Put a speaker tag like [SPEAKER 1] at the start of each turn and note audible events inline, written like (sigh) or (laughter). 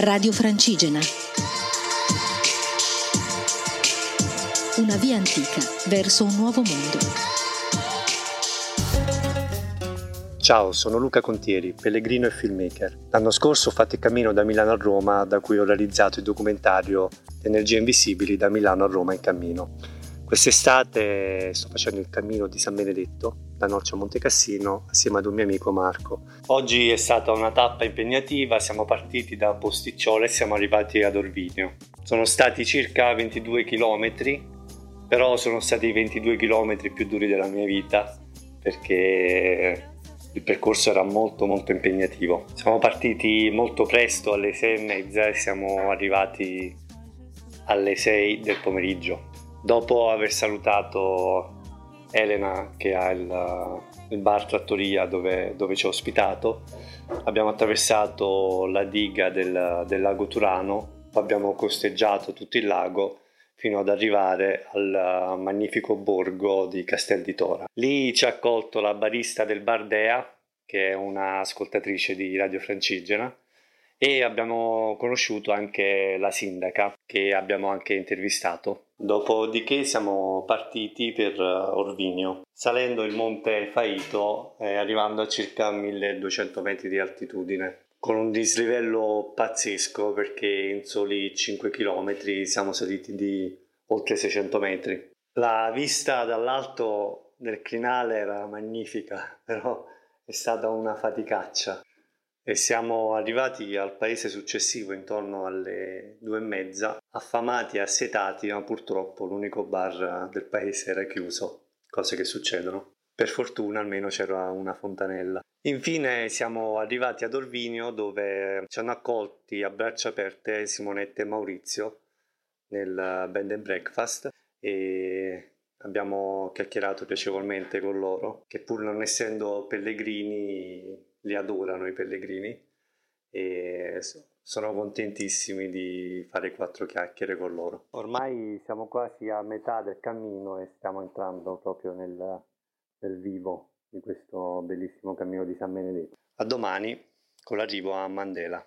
[SPEAKER 1] Radio Francigena. Una via antica verso un nuovo mondo.
[SPEAKER 2] Ciao, sono Luca Contieri, pellegrino e filmmaker. L'anno scorso ho fatto il cammino da Milano a Roma, da cui ho realizzato il documentario Energie Invisibili da Milano a Roma in cammino. Quest'estate sto facendo il cammino di San Benedetto, da Norcia a Monte Cassino, assieme ad un mio amico Marco. Oggi è stata una tappa impegnativa, siamo partiti da Posticciolo e siamo arrivati ad Orvinio. Sono stati circa 22 km, però sono stati i 22 km più duri della mia vita, perché il percorso era molto molto impegnativo. Siamo partiti molto presto alle 6 e mezza e siamo arrivati alle 6 del pomeriggio. Dopo aver salutato Elena che ha il, il bar trattoria dove, dove, ci ha ospitato, abbiamo attraversato la diga del, del lago Turano, abbiamo costeggiato tutto il lago fino ad arrivare al magnifico borgo di Castel di Tora. Lì ci ha accolto la barista del Bardea, che è un'ascoltatrice di Radio Francigena, e abbiamo conosciuto anche la sindaca che abbiamo anche intervistato. Dopodiché siamo partiti per Orvinio, salendo il monte Faito e arrivando a circa 1200 metri di altitudine con un dislivello pazzesco perché in soli 5 km siamo saliti di oltre 600 metri. La vista dall'alto del crinale era magnifica, (laughs) però è stata una faticaccia e siamo arrivati al paese successivo intorno alle due e mezza, affamati e assetati, ma purtroppo l'unico bar del paese era chiuso, cose che succedono. Per fortuna almeno c'era una fontanella. Infine siamo arrivati ad Orvinio dove ci hanno accolti a braccia aperte Simonetta e Maurizio nel bed and breakfast e abbiamo chiacchierato piacevolmente con loro che pur non essendo pellegrini li adorano i pellegrini e sono contentissimi di fare quattro chiacchiere con loro. Ormai siamo quasi a metà del cammino e stiamo entrando proprio nel, nel vivo di questo bellissimo cammino di San Benedetto. A domani con l'arrivo a Mandela.